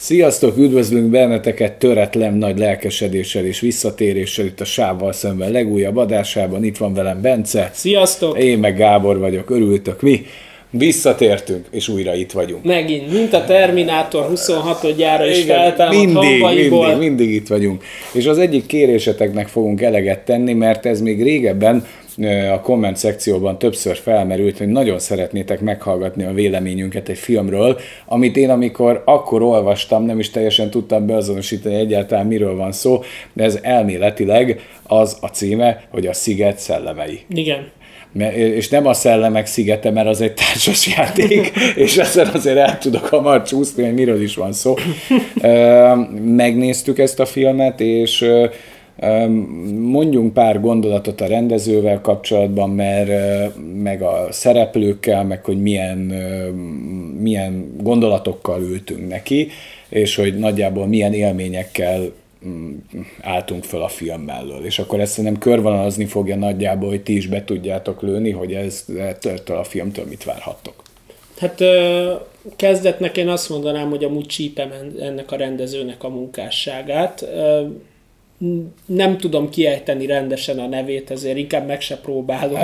Sziasztok, üdvözlünk benneteket töretlen nagy lelkesedéssel és visszatéréssel itt a Sávval szemben legújabb adásában. Itt van velem Bence. Sziasztok! Én meg Gábor vagyok, örültök mi. Visszatértünk, és újra itt vagyunk. Megint, mint a Terminátor 26 gyára is Igen, feltámadt mindig, mindig, mindig itt vagyunk. És az egyik kéréseteknek fogunk eleget tenni, mert ez még régebben a komment szekcióban többször felmerült, hogy nagyon szeretnétek meghallgatni a véleményünket egy filmről, amit én amikor akkor olvastam, nem is teljesen tudtam beazonosítani egyáltalán miről van szó, de ez elméletileg az a címe, hogy a Sziget szellemei. Igen. És nem a Szellemek szigete, mert az egy társas játék, és ezen azért el tudok hamar csúszni, hogy miről is van szó. Megnéztük ezt a filmet, és mondjunk pár gondolatot a rendezővel kapcsolatban, mert meg a szereplőkkel, meg hogy milyen, milyen gondolatokkal ültünk neki, és hogy nagyjából milyen élményekkel mm, álltunk föl a film mellől. És akkor ezt szerintem körvonalazni fogja nagyjából, hogy ti is be tudjátok lőni, hogy ez ettől a filmtől mit várhattok. Hát kezdetnek én azt mondanám, hogy amúgy csípem en- ennek a rendezőnek a munkásságát. Nem tudom kiejteni rendesen a nevét, ezért inkább meg se próbálom.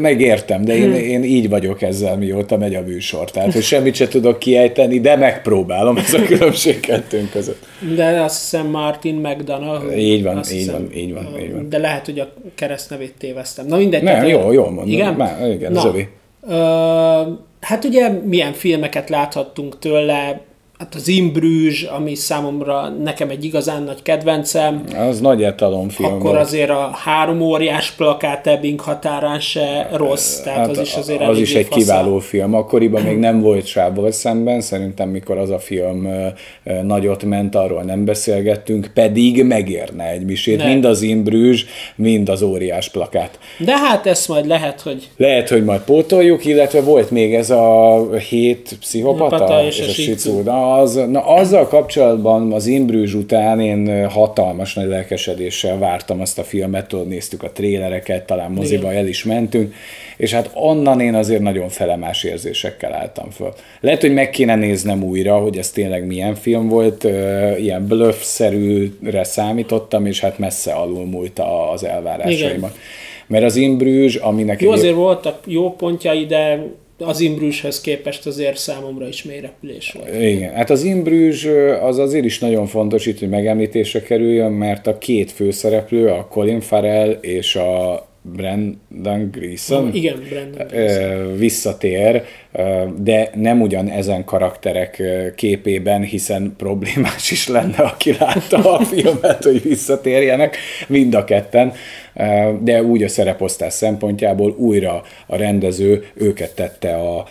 Megértem, de én, én így vagyok ezzel, mióta megy a műsor. Tehát, hogy semmit se tudok kiejteni, de megpróbálom, ez a különbség kettőnk között. De azt hiszem Martin McDonough. Így van, így van, így van, így van. De lehet, hogy a keresztnevét téveztem. Na mindegy. Nem, tehát- jó, jól mondod. Igen? Már, igen, Na, az övé. Ö, hát ugye milyen filmeket láthattunk tőle, hát az Imbrűzs, ami számomra nekem egy igazán nagy kedvencem, Az nagy etalonfilm akkor volt. azért a három óriás plakát Ebbing határán se rossz, tehát az is azért Hát az is egy fasza. kiváló film. Akkoriban még nem volt sávval szemben, szerintem mikor az a film nagyot ment, arról nem beszélgettünk, pedig megérne egy misét, Ne. mind az Imbrűzs, mind az óriás plakát. De hát ezt majd lehet, hogy Lehet, hogy majd pótoljuk, illetve volt még ez a hét pszichopata Pata és, és a a az, na azzal kapcsolatban az Imbrűzs után én hatalmas nagy lelkesedéssel vártam azt a filmet, tudod, néztük a trélereket, talán moziba el is mentünk, és hát onnan én azért nagyon felemás érzésekkel álltam föl. Lehet, hogy meg kéne néznem újra, hogy ez tényleg milyen film volt, ilyen bluff-szerűre számítottam, és hát messze alul múlt az elvárásaimat. Mert az Imbrűzs, aminek jó azért voltak jó pontjai, de az Imbrűzshez képest azért számomra is mély repülés volt. Igen, hát az Imbrűzs ö, az azért is nagyon fontos itt, hogy megemlítésre kerüljön, mert a két főszereplő, a Colin Farrell és a Brendan Gleeson Igen, Brandon. ö, visszatér, de nem ugyan ezen karakterek képében, hiszen problémás is lenne, aki látta a filmet, hogy visszatérjenek mind a ketten, de úgy a szereposztás szempontjából újra a rendező őket tette a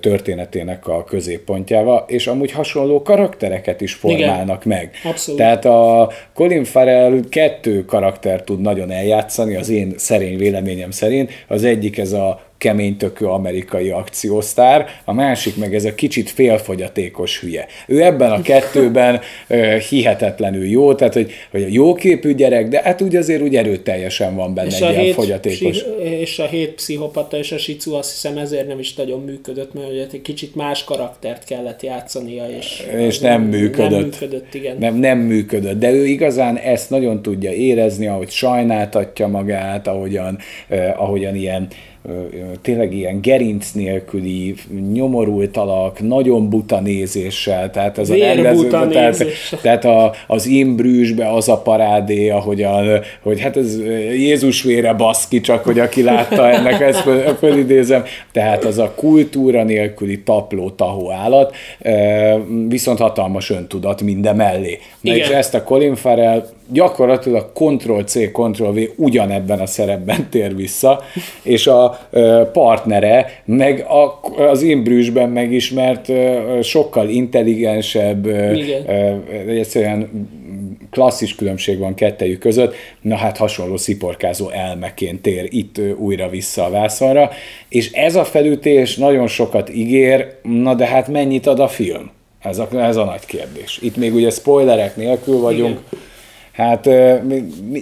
történetének a középpontjába, és amúgy hasonló karaktereket is formálnak meg. Abszolút. Tehát a Colin Farrell kettő karakter tud nagyon eljátszani, az én szerény véleményem szerint. Az egyik ez a keménytökő amerikai akciósztár, a másik meg ez a kicsit félfogyatékos hülye. Ő ebben a kettőben ö, hihetetlenül jó, tehát hogy, hogy a jóképű gyerek, de hát úgy azért úgy erőteljesen van benne És egy ilyen fogyatékos. psi- és a hét pszichopata és a sicu azt hiszem ezért nem is nagyon működött, mert egy kicsit más karaktert kellett játszania, és, És nem működött. Nem működött, igen. Nem, nem működött, de ő igazán ezt nagyon tudja érezni, ahogy sajnáltatja magát, ahogyan, eh, ahogyan ilyen tényleg ilyen gerinc nélküli, nyomorult alak, nagyon buta nézéssel, tehát ez a Vérbuta rendező, tehát, tehát a, az imbrűsbe az a parádé, ahogyan, hogy hát ez Jézus vére baszki, csak hogy aki látta ennek, ezt föl- fölidézem, tehát az a kultúra nélküli tapló tahó állat, viszont hatalmas öntudat minden mellé. Na és ezt a Colin Farrell gyakorlatilag Ctrl-C, Ctrl-V ugyanebben a szerepben tér vissza, és a partnere meg a, az Imbrűsben megismert sokkal intelligensebb, Igen. egyszerűen klasszis különbség van kettejük között, na hát hasonló sziporkázó elmeként tér itt újra vissza a vászonra, és ez a felütés nagyon sokat ígér, na de hát mennyit ad a film? Ez a, ez a nagy kérdés. Itt még ugye spoilerek nélkül vagyunk, Igen. Hát mi, mi,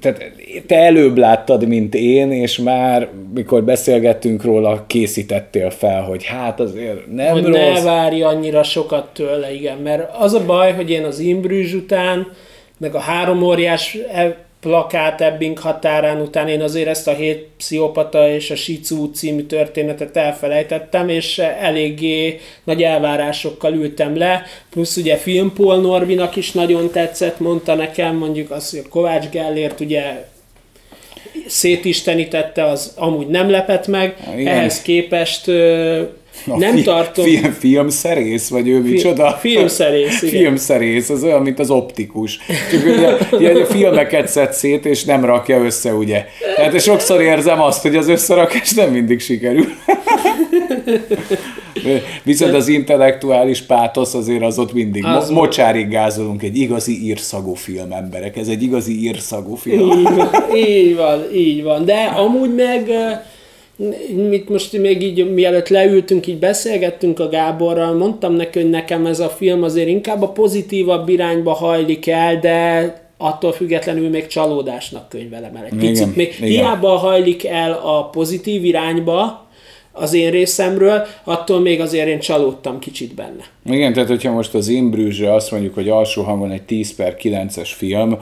tehát te előbb láttad, mint én, és már mikor beszélgettünk róla, készítettél fel, hogy hát azért nem hogy rossz. ne várj annyira sokat tőle, igen, mert az a baj, hogy én az Imbrűzs után, meg a három óriás e- plakát Ebbing határán után. Én azért ezt a hét pszichopata és a Shizu című történetet elfelejtettem, és eléggé nagy elvárásokkal ültem le, plusz ugye film Paul Norvinak is nagyon tetszett, mondta nekem, mondjuk az, hogy Kovács Gellért ugye szétistenítette, az amúgy nem lepett meg, Igen. ehhez képest A nem fi- tartom... Film, filmszerész, vagy ő micsoda? filmszerész, igen. Filmszerész, az olyan, mint az optikus. Csak ugye, ugye filmeket szed szét, és nem rakja össze, ugye. Tehát sokszor érzem azt, hogy az összerakás nem mindig sikerül. Viszont az intellektuális pátosz azért az ott mindig. Az Mo- mocsárig gázolunk egy igazi írszagú film, emberek. Ez egy igazi írszagú film. Így van, így van, így van. De amúgy meg, mit most még így, mielőtt leültünk, így beszélgettünk a Gáborral, mondtam neki, hogy nekem ez a film azért inkább a pozitívabb irányba hajlik el, de attól függetlenül még csalódásnak könyvelem el egy Igen, picit. Még igen. hiába hajlik el a pozitív irányba, az én részemről, attól még azért én csalódtam kicsit benne. Igen, tehát hogyha most az Imbrűzsre azt mondjuk, hogy alsó hangon egy 10 per 9-es film,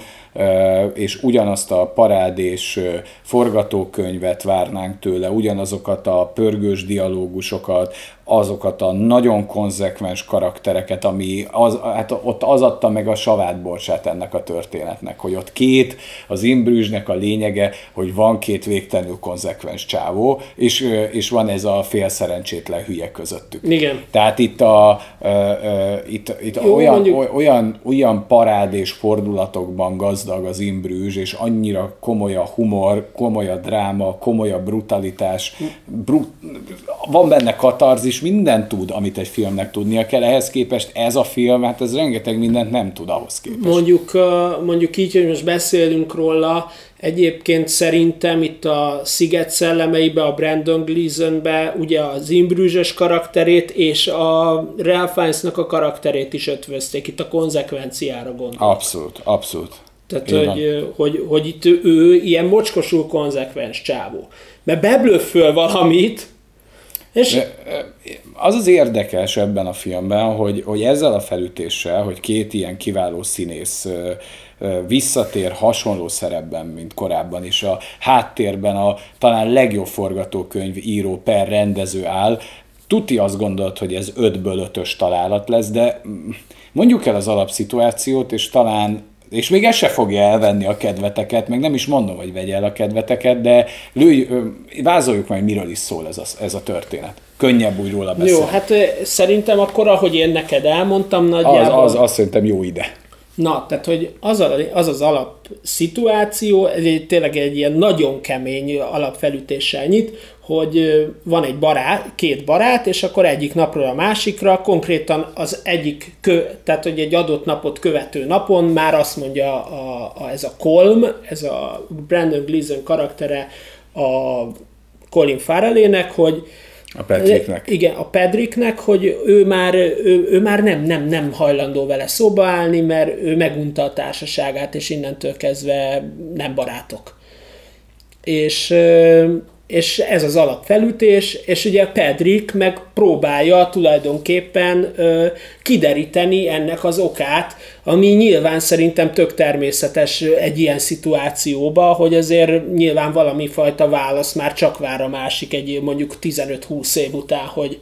és ugyanazt a parádés forgatókönyvet várnánk tőle, ugyanazokat a pörgős dialógusokat, azokat a nagyon konzekvens karaktereket, ami az, hát ott az adta meg a savát borsát ennek a történetnek, hogy ott két, az Imbrűzsnek a lényege, hogy van két végtelenül konzekvens csávó, és, és van ez a fél szerencsétlen hülye közöttük. Igen. Tehát itt, a, itt, itt Jó, olyan, mondjuk- olyan, olyan parád és fordulatokban gazdag az Imbrűzs, és annyira komoly a humor, komoly a dráma, komoly a brutalitás, brut, van benne katarzis, mindent tud, amit egy filmnek tudnia kell, ehhez képest ez a film, hát ez rengeteg mindent nem tud ahhoz képest. Mondjuk, mondjuk így, hogy most beszélünk róla, egyébként szerintem itt a Sziget szellemeibe, a Brandon Gleasonbe ugye az Imbrűzses karakterét és a Ralph Fiennes-nak a karakterét is ötvözték, itt a konzekvenciára gondolok. Abszolút, abszolút. Tehát, hogy, hogy, hogy itt ő, ilyen mocskosul konzekvens csávó. Mert beblöfföl valamit, és Az az érdekes ebben a filmben, hogy, hogy ezzel a felütéssel, hogy két ilyen kiváló színész visszatér hasonló szerepben, mint korábban, és a háttérben a talán legjobb forgatókönyv író per rendező áll, Tuti azt gondolt, hogy ez 5-ből 5-ös találat lesz, de mm, mondjuk el az alapszituációt, és talán és még ez se fogja elvenni a kedveteket, meg nem is mondom, hogy vegye el a kedveteket, de lőj, vázoljuk meg, miről is szól ez a, ez a történet. Könnyebb úgy róla beszélni. jó, hát szerintem akkor, ahogy én neked elmondtam, az, nagyjából... az, azt szerintem jó ide. Na, tehát, hogy az a, az, az alap szituáció, ez egy, tényleg egy ilyen nagyon kemény alapfelütéssel nyit, hogy van egy barát, két barát, és akkor egyik napról a másikra, konkrétan az egyik, kö, tehát hogy egy adott napot követő napon már azt mondja a, a, ez a Colm, ez a Brandon Gleason karaktere a Colin Farrellének, hogy A Patricknek. igen, a Pedricknek, hogy ő már, ő, ő már nem, nem, nem hajlandó vele szóba állni, mert ő megunta a társaságát, és innentől kezdve nem barátok. És, és ez az alapfelütés, és ugye Pedrick meg próbálja tulajdonképpen ö, kideríteni ennek az okát, ami nyilván szerintem tök természetes egy ilyen szituációba, hogy azért nyilván valami fajta válasz már csak vár a másik egy mondjuk 15-20 év után, hogy,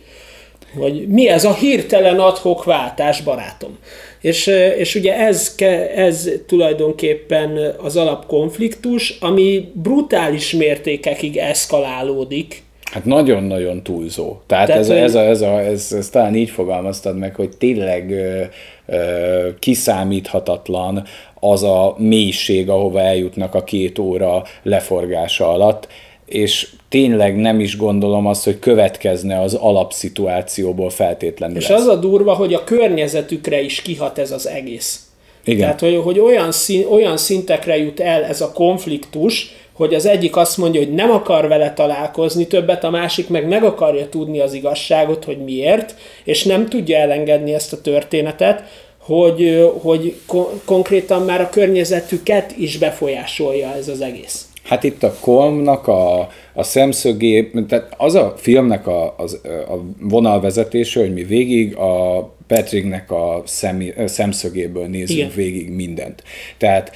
hogy mi ez a hirtelen adhok váltás, barátom. És, és ugye ez, ez tulajdonképpen az alapkonfliktus, ami brutális mértékekig eszkalálódik, Hát nagyon-nagyon túlzó. Tehát, Tehát, ez, hogy- ez, a, ez, a, ez, ez talán így fogalmaztad meg, hogy tényleg ö, ö, kiszámíthatatlan az a mélység, ahova eljutnak a két óra leforgása alatt, és tényleg nem is gondolom azt, hogy következne az alapszituációból feltétlenül És ez. az a durva, hogy a környezetükre is kihat ez az egész. Igen. Tehát, hogy, hogy olyan, szín, olyan szintekre jut el ez a konfliktus, hogy az egyik azt mondja, hogy nem akar vele találkozni többet, a másik meg meg akarja tudni az igazságot, hogy miért, és nem tudja elengedni ezt a történetet, hogy, hogy ko- konkrétan már a környezetüket is befolyásolja ez az egész. Hát itt a Kolmnak a, a szemszögé, tehát az a filmnek a, az, a vonalvezetése, hogy mi végig a Patricknek a szem, szemszögéből nézzük Igen. végig mindent. Tehát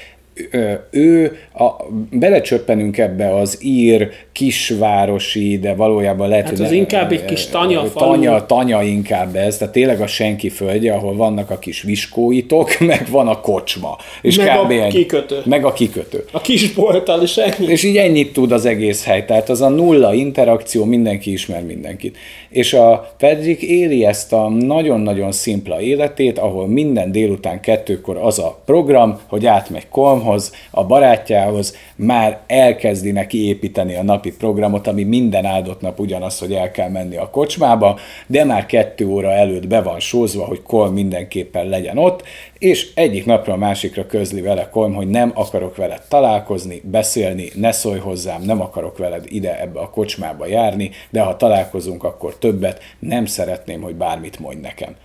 ő, a, belecsöppenünk ebbe az ír kisvárosi, de valójában lehet, hát hogy... az inkább egy kis tanya. Tanya, tanya inkább ez, tehát tényleg a senki földje, ahol vannak a kis viskóitok, meg van a kocsma. És meg kb. a kikötő. Meg a kikötő. A kis bolttal is ennyi. És így ennyit tud az egész hely, tehát az a nulla interakció, mindenki ismer mindenkit. És a Pedrik éli ezt a nagyon-nagyon szimpla életét, ahol minden délután kettőkor az a program, hogy átmegy Kolmhoz, a barátjához, már elkezdi neki építeni a napi programot, ami minden áldott nap ugyanaz, hogy el kell menni a kocsmába, de már kettő óra előtt be van sózva, hogy Kolm mindenképpen legyen ott, és egyik napra a másikra közli vele Kolm, hogy nem akarok veled találkozni, beszélni, ne szólj hozzám, nem akarok veled ide ebbe a kocsmába járni, de ha találkozunk, akkor többet, nem szeretném, hogy bármit mondj nekem.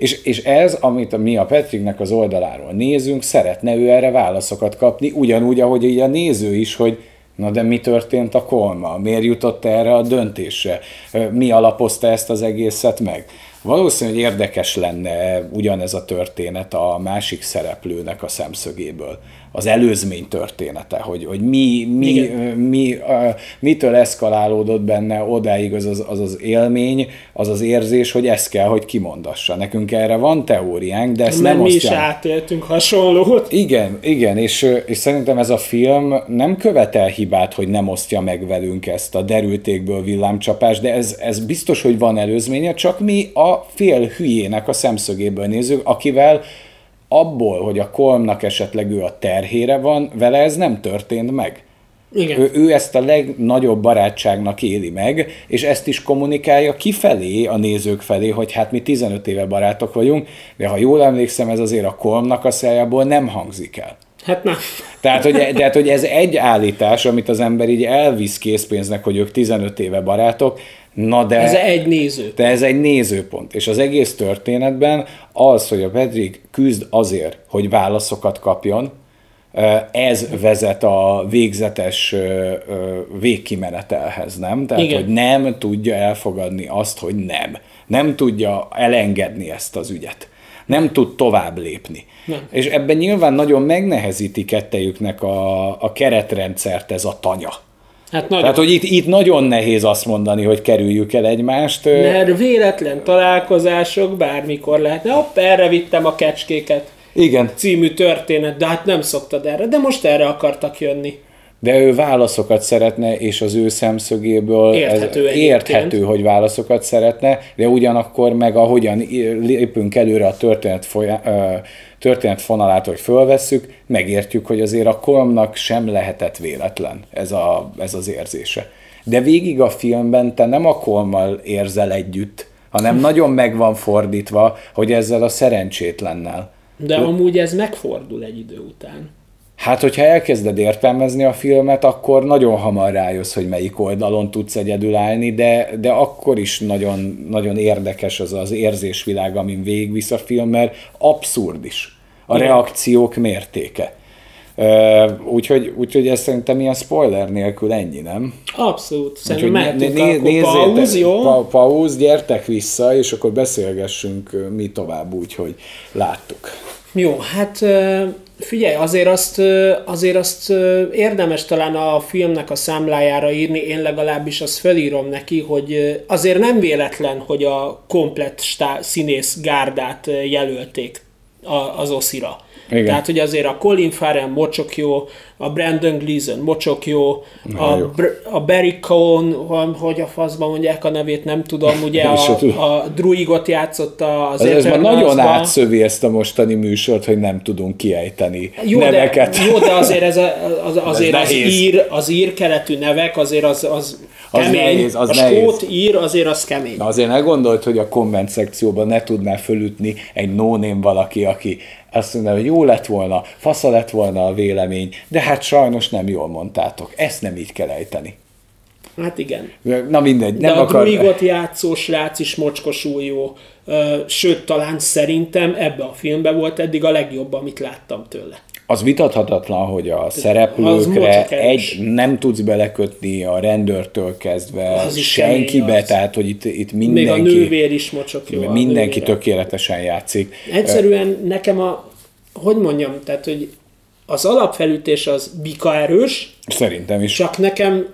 És, és ez, amit mi a Petriknek az oldaláról nézünk, szeretne ő erre válaszokat kapni, ugyanúgy, ahogy így a néző is, hogy Na de mi történt a kolma? Miért jutott erre a döntésre? Mi alapozta ezt az egészet meg? Valószínűleg érdekes lenne ugyanez a történet a másik szereplőnek a szemszögéből az előzmény története, hogy, hogy mi, mi, mi, uh, mitől eszkalálódott benne odáig az az, az az élmény, az az érzés, hogy ezt kell, hogy kimondassa. Nekünk erre van teóriánk, de ezt Mert nem mi osztja. is átéltünk hasonlót. Igen, igen, és, és szerintem ez a film nem követel hibát, hogy nem osztja meg velünk ezt a derültékből villámcsapást, de ez, ez biztos, hogy van előzménye, csak mi a fél hülyének a szemszögéből nézzük, akivel abból, hogy a Kolmnak esetleg ő a terhére van, vele ez nem történt meg. Igen. Ő, ő ezt a legnagyobb barátságnak éli meg, és ezt is kommunikálja kifelé, a nézők felé, hogy hát mi 15 éve barátok vagyunk, de ha jól emlékszem, ez azért a Kolmnak a szájából nem hangzik el. Hát nem. Tehát hogy, tehát, hogy ez egy állítás, amit az ember így elvisz készpénznek, hogy ők 15 éve barátok, Na de, ez egy néző. De ez egy nézőpont. És az egész történetben az, hogy a Pedrik küzd azért, hogy válaszokat kapjon, ez vezet a végzetes végkimenetelhez, nem? Tehát, Igen. hogy nem tudja elfogadni azt, hogy nem. Nem tudja elengedni ezt az ügyet. Nem tud tovább lépni. Nem. És ebben nyilván nagyon megnehezíti kettejüknek a, a keretrendszert ez a tanya. Hát nagyon. Tehát, hogy itt, itt nagyon nehéz azt mondani, hogy kerüljük el egymást. Mert véletlen találkozások bármikor lehetne. Hopp, erre vittem a kecskéket. Igen. Című történet, de hát nem szoktad erre, de most erre akartak jönni. De ő válaszokat szeretne, és az ő szemszögéből érthető, ez érthető hogy válaszokat szeretne, de ugyanakkor meg ahogyan lépünk előre a történet folyá, történetfonalát, hogy fölvesszük, megértjük, hogy azért a kolmnak sem lehetett véletlen ez, a, ez az érzése. De végig a filmben te nem a kolmmal érzel együtt, hanem nagyon meg van fordítva, hogy ezzel a szerencsétlennel. De amúgy ez megfordul egy idő után. Hát, hogyha elkezded értelmezni a filmet, akkor nagyon hamar rájössz, hogy melyik oldalon tudsz egyedül állni, de, de akkor is nagyon, nagyon érdekes az az érzésvilág, amin végigvisz a film, mert abszurd is a Igen. reakciók mértéke. Úgyhogy, úgyhogy ez szerintem ilyen spoiler nélkül ennyi, nem? Abszolút. Szerintem mehetünk né- né- pauz, jó? Pa- pauz, gyertek vissza, és akkor beszélgessünk mi tovább úgy, hogy láttuk. Jó, hát Figyelj, azért azt, azért azt érdemes talán a filmnek a számlájára írni, én legalábbis azt felírom neki, hogy azért nem véletlen, hogy a komplett stá- színész gárdát jelölték az oszira. Igen. Tehát, hogy azért a Colin Farrell mocsok jó, a Brandon Gleeson mocsok jó, a, Br- a Barry Cohn, hogy a faszban mondják a nevét, nem tudom, ugye a, a Druigot játszotta az Ez már nagyon átszövi ezt a mostani műsort, hogy nem tudunk kiejteni jó, neveket. De, jó, de azért, ez a, az, azért az, ír, az ír keletű nevek, azért az, az az kemény. nehéz, az a skót ír, azért az kemény. Na azért ne gondolt, hogy a komment szekcióban ne tudná fölütni egy no valaki, aki azt mondja, hogy jó lett volna, fasza lett volna a vélemény, de hát sajnos nem jól mondtátok. Ezt nem így kell ejteni. Hát igen. Na mindegy, nem De a akar... druigot játszó srác is mocskosul jó. Sőt, talán szerintem ebbe a filmbe volt eddig a legjobb, amit láttam tőle az vitathatatlan, hogy a szereplőkre egy nem tudsz belekötni a rendőrtől kezdve az senkibe, az. tehát hogy itt, itt mindenki... Még a nővér is mocsok jó. Mindenki tökéletesen játszik. Egyszerűen nekem a, hogy mondjam, tehát hogy az alapfelütés az bika erős. Szerintem is. Csak nekem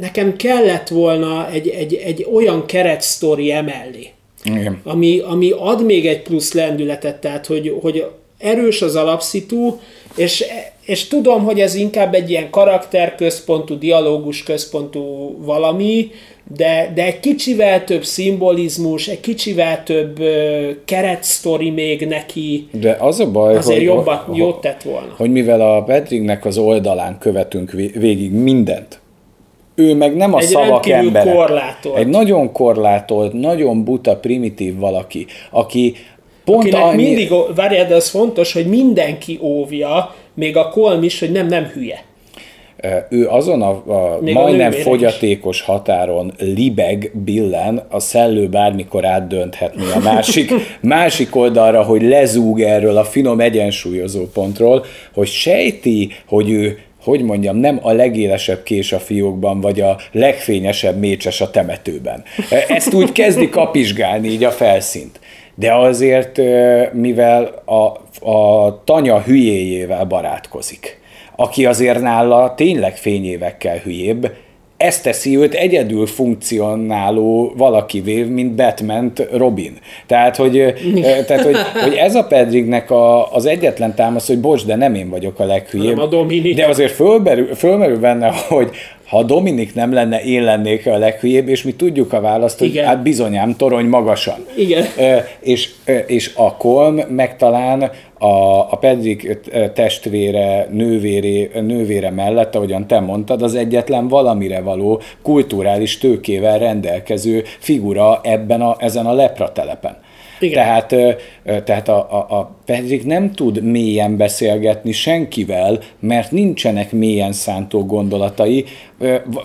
nekem kellett volna egy, egy, egy olyan keretsztori emellé. Igen. Ami, ami ad még egy plusz lendületet, tehát hogy, hogy erős az alapszitu, és, és tudom, hogy ez inkább egy ilyen karakterközpontú, dialógus központú valami, de, de egy kicsivel több szimbolizmus, egy kicsivel több uh, keretsztori még neki. De az a baj, azért hogy, jobbat, jót tett volna. Hogy mivel a Patricknek az oldalán követünk végig mindent, ő meg nem a egy szavak ember. Korlátolt. Egy nagyon korlátolt, nagyon buta, primitív valaki, aki, Pont annyi... mindig, várjál, de az fontos, hogy mindenki óvja, még a kolm is, hogy nem, nem hülye. Ő azon a, a majdnem a fogyatékos is. határon libeg, billen, a szellő bármikor átdönthetni a másik, másik oldalra, hogy lezúg erről a finom egyensúlyozó pontról, hogy sejti, hogy ő hogy mondjam, nem a legélesebb kés a fiókban, vagy a legfényesebb mécses a temetőben. Ezt úgy kezdi kapizsgálni így a felszínt de azért, mivel a, a tanya hülyéjével barátkozik, aki azért nála tényleg fényévekkel hülyébb, ez teszi őt egyedül funkcionáló valakivé, mint batman Robin. Tehát, hogy, tehát, hogy, hogy ez a Pedrignek a, az egyetlen támasz, hogy bocs, de nem én vagyok a leghülyébb. Nem a. De azért fölmerül, fölmerül benne, hogy ha Dominik nem lenne, én lennék a leghülyébb, és mi tudjuk a választ, hogy Igen. hát bizonyám, torony magasan. Igen. E, és, és a Kolm meg talán a, a Pedrik testvére, nővére, nővére mellett, ahogyan te mondtad, az egyetlen valamire való kulturális tőkével rendelkező figura ebben a, ezen a lepratelepen. Igen. Tehát, tehát a, a, a Pedrik nem tud mélyen beszélgetni senkivel, mert nincsenek mélyen szántó gondolatai.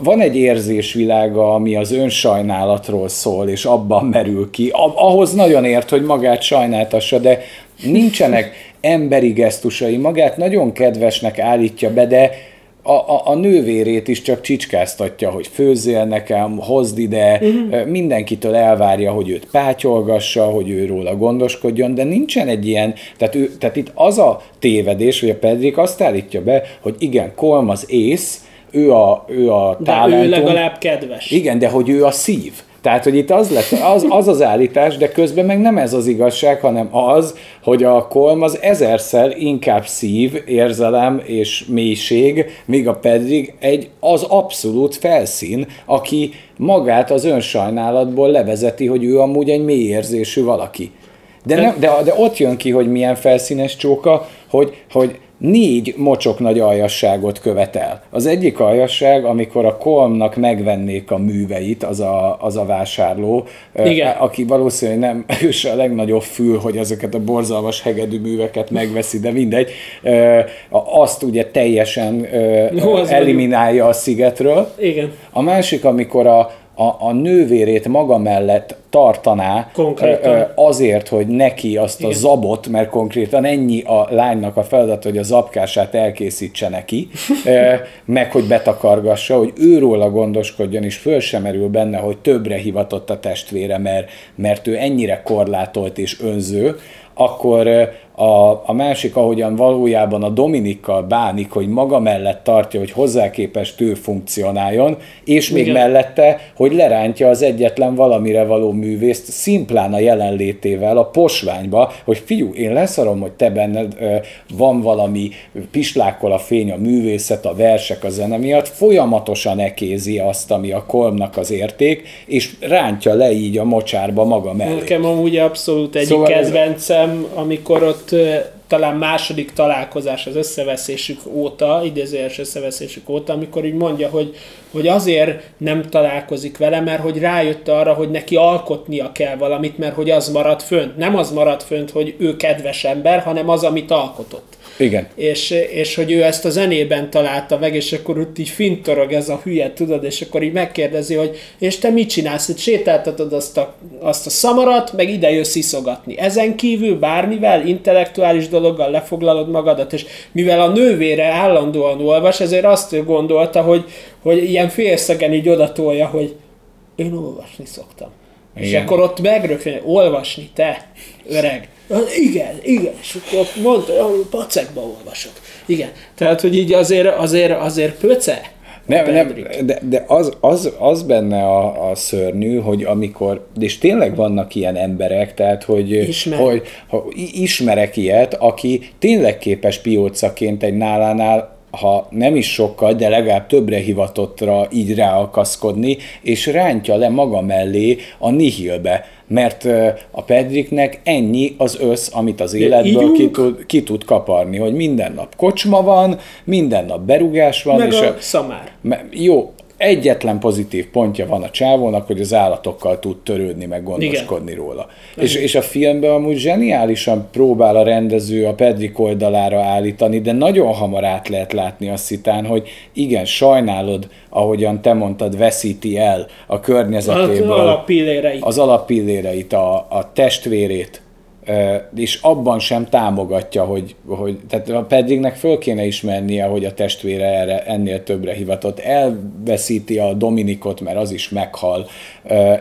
Van egy érzésvilága, ami az önsajnálatról szól, és abban merül ki. Ahhoz nagyon ért, hogy magát sajnáltassa, de nincsenek emberi gesztusai. Magát nagyon kedvesnek állítja be, de a, a, a nővérét is csak csicskáztatja, hogy főzzél nekem, hozd ide, uh-huh. mindenkitől elvárja, hogy őt pátyolgassa, hogy ő róla gondoskodjon, de nincsen egy ilyen, tehát, ő, tehát itt az a tévedés, hogy a Pedrik azt állítja be, hogy igen, Kolm az ész, ő a, ő a talentum. De ő legalább kedves. Igen, de hogy ő a szív. Tehát, hogy itt az, lett, az, az az állítás, de közben meg nem ez az igazság, hanem az, hogy a kolm az ezerszer inkább szív, érzelem és mélység, míg a pedig egy az abszolút felszín, aki magát az önsajnálatból levezeti, hogy ő amúgy egy mély érzésű valaki. De, nem, de, de ott jön ki, hogy milyen felszínes csóka, hogy, hogy négy mocsok nagy aljasságot követel. Az egyik aljasság, amikor a Kolmnak megvennék a műveit, az a, az a vásárló, Igen. aki valószínűleg nem ős a legnagyobb fül, hogy ezeket a borzalmas hegedű műveket megveszi, de mindegy, azt ugye teljesen Jó, eliminálja a szigetről. Igen. A másik, amikor a, a, a nővérét maga mellett tartaná konkrétan. azért, hogy neki azt Igen. a zabot, mert konkrétan ennyi a lánynak a feladat, hogy a zabkását elkészítse neki, meg hogy betakargassa, hogy őróla gondoskodjon, és föl sem merül benne, hogy többre hivatott a testvére, mert, mert ő ennyire korlátolt és önző, akkor a, a másik, ahogyan valójában a Dominikkal bánik, hogy maga mellett tartja, hogy hozzá képest ő funkcionáljon, és még Igen. mellette, hogy lerántja az egyetlen valamire való művészt szimplán a jelenlétével a posványba, hogy fiú, én leszarom, hogy te benned ö, van valami pislákol a fény, a művészet, a versek, a zene miatt, folyamatosan ekézi azt, ami a kolmnak az érték, és rántja le így a mocsárba maga mellé. Nekem amúgy abszolút egyik szóval kedvencem, amikor ott talán második találkozás az összeveszésük óta, idézőjeles összeveszésük óta, amikor így mondja, hogy, hogy azért nem találkozik vele, mert hogy rájött arra, hogy neki alkotnia kell valamit, mert hogy az marad fönt. Nem az marad fönt, hogy ő kedves ember, hanem az, amit alkotott. Igen. És, és hogy ő ezt a zenében találta meg, és akkor ott így fintorog ez a hülye, tudod, és akkor így megkérdezi, hogy és te mit csinálsz, hogy sétáltatod azt a, azt a szamarat, meg ide jössz iszogatni. Ezen kívül bármivel, intellektuális dologgal lefoglalod magadat, és mivel a nővére állandóan olvas, ezért azt gondolta, hogy, hogy ilyen félszegen így odatolja, hogy én olvasni szoktam. Igen. És akkor ott megrögtön, olvasni, te, öreg. Igen, igen, és akkor mondta, pacekba olvasok. Igen, tehát, hogy így azért, azért, azért pöce. Nem, nem, de, de az, az, az benne a, a szörnyű, hogy amikor, és tényleg vannak ilyen emberek, tehát hogy, Ismer. hogy ha, ismerek ilyet, aki tényleg képes piócaként egy nálánál ha nem is sokkal, de legalább többre hivatottra így ráakaszkodni, és rántja le maga mellé a nihilbe mert a Pedriknek ennyi az össz, amit az életből ki tud, ki tud kaparni, hogy minden nap kocsma van, minden nap berugás van. Meg és a, a szamár. Jó, egyetlen pozitív pontja van a csávónak, hogy az állatokkal tud törődni, meg gondoskodni Igen. róla. És, és a filmben amúgy zseniálisan próbál a rendező a Pedrik oldalára állítani, de nagyon hamar át lehet látni azt hitán, hogy igen, sajnálod, ahogyan te mondtad, veszíti el a környezetéből az alappilléreit, az alappilléreit a, a testvérét, és abban sem támogatja, hogy, hogy tehát a Pedrignek föl kéne ismernie, hogy a testvére erre, ennél többre hivatott. Elveszíti a Dominikot, mert az is meghal.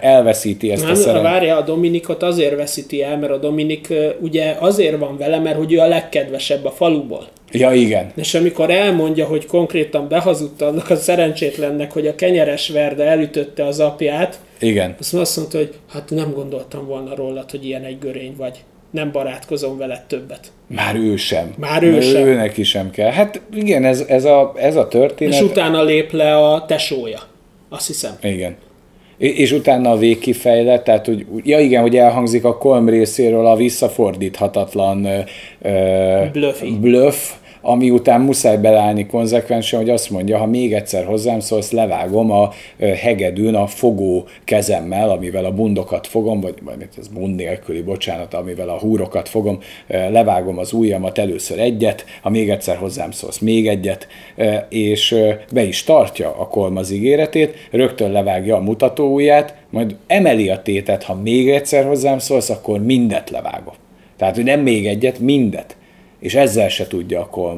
Elveszíti ezt Nem, a szeren... Várja, a Dominikot azért veszíti el, mert a Dominik ugye azért van vele, mert hogy ő a legkedvesebb a faluból. Ja, igen. És amikor elmondja, hogy konkrétan behazudta annak a szerencsétlennek, hogy a kenyeres verde elütötte az apját, igen. azt mondta, hogy hát nem gondoltam volna rólad, hogy ilyen egy görény vagy nem barátkozom veled többet. Már ő sem. Már ő Már sem. Ő neki sem kell. Hát igen, ez, ez, a, ez a történet. És utána lép le a tesója. Azt hiszem. Igen. És utána a végkifejlet, tehát hogy, ja igen, hogy elhangzik a Kolm részéről a visszafordíthatatlan uh, bluff, ami után muszáj belállni konzekvensen, hogy azt mondja, ha még egyszer hozzám szólsz, levágom a hegedűn a fogó kezemmel, amivel a bundokat fogom, vagy majd ez bund nélküli, bocsánat, amivel a húrokat fogom, levágom az ujjamat először egyet, ha még egyszer hozzám szólsz, még egyet, és be is tartja a kolm az ígéretét, rögtön levágja a mutató ujját, majd emeli a tétet, ha még egyszer hozzám szólsz, akkor mindet levágom. Tehát, hogy nem még egyet, mindet és ezzel se tudja akkor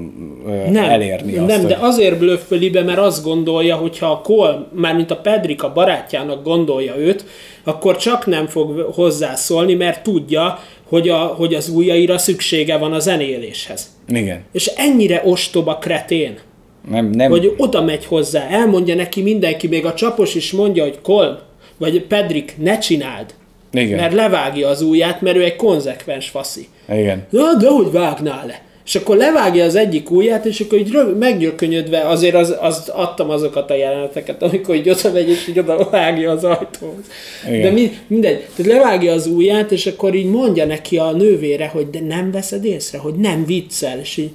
nem, elérni azt, Nem, hogy... de azért blöfföli be, mert azt gondolja, hogy ha a Cole, mármint a Pedrik a barátjának gondolja őt, akkor csak nem fog hozzászólni, mert tudja, hogy, a, hogy az ujjaira szüksége van a zenéléshez. Igen. És ennyire ostoba kretén, nem, nem. hogy oda megy hozzá, elmondja neki mindenki, még a csapos is mondja, hogy Kol, vagy Pedrik, ne csináld. Igen. Mert levágja az ujját, mert ő egy konzekvens faszi. Igen. Na, de hogy vágnál le? És akkor levágja az egyik ujját, és akkor így meggyökönyödve, azért az, az adtam azokat a jeleneteket, amikor így oda megy, és így oda vágja az ajtóhoz. Igen. De mi, mindegy. Tehát levágja az ujját, és akkor így mondja neki a nővére, hogy de nem veszed észre, hogy nem viccel, és így,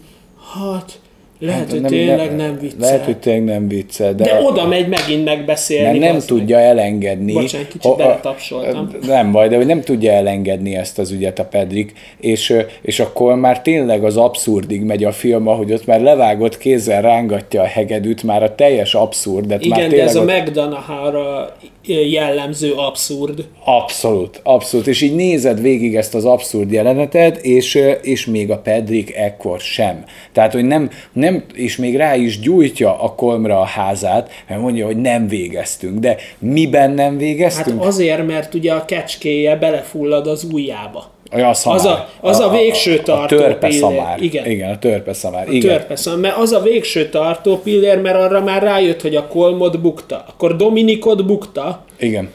hát, lehet, hát, hogy nem, tényleg nem, nem viccel. Lehet, hogy tényleg nem viccel. De, de a, oda megy megint megbeszélni. Mert nem tudja meg. elengedni. Bocsánat, kicsit ha, beletapsoltam. Nem baj, de hogy nem tudja elengedni ezt az ügyet a Pedrik, és, és akkor már tényleg az abszurdig megy a film, ahogy ott már levágott kézzel rángatja a hegedűt, már a teljes abszurd. Igen, már de ez a McDonough-ra jellemző abszurd. Abszolút, abszolút. És így nézed végig ezt az abszurd jelenetet, és, és még a Pedrik ekkor sem. Tehát, hogy nem, nem, és még rá is gyújtja a kolmra a házát, mert mondja, hogy nem végeztünk. De miben nem végeztünk? Hát azért, mert ugye a kecskéje belefullad az ujjába. Ja, a szamár. Az a, az a, a végső tartó a törpe pillér. Szamár. Igen. Igen, a törpe szamár. A Igen. törpe szamár, mert az a végső tartó pillér, mert arra már rájött, hogy a kolmod bukta. Akkor Dominikot bukta. Igen.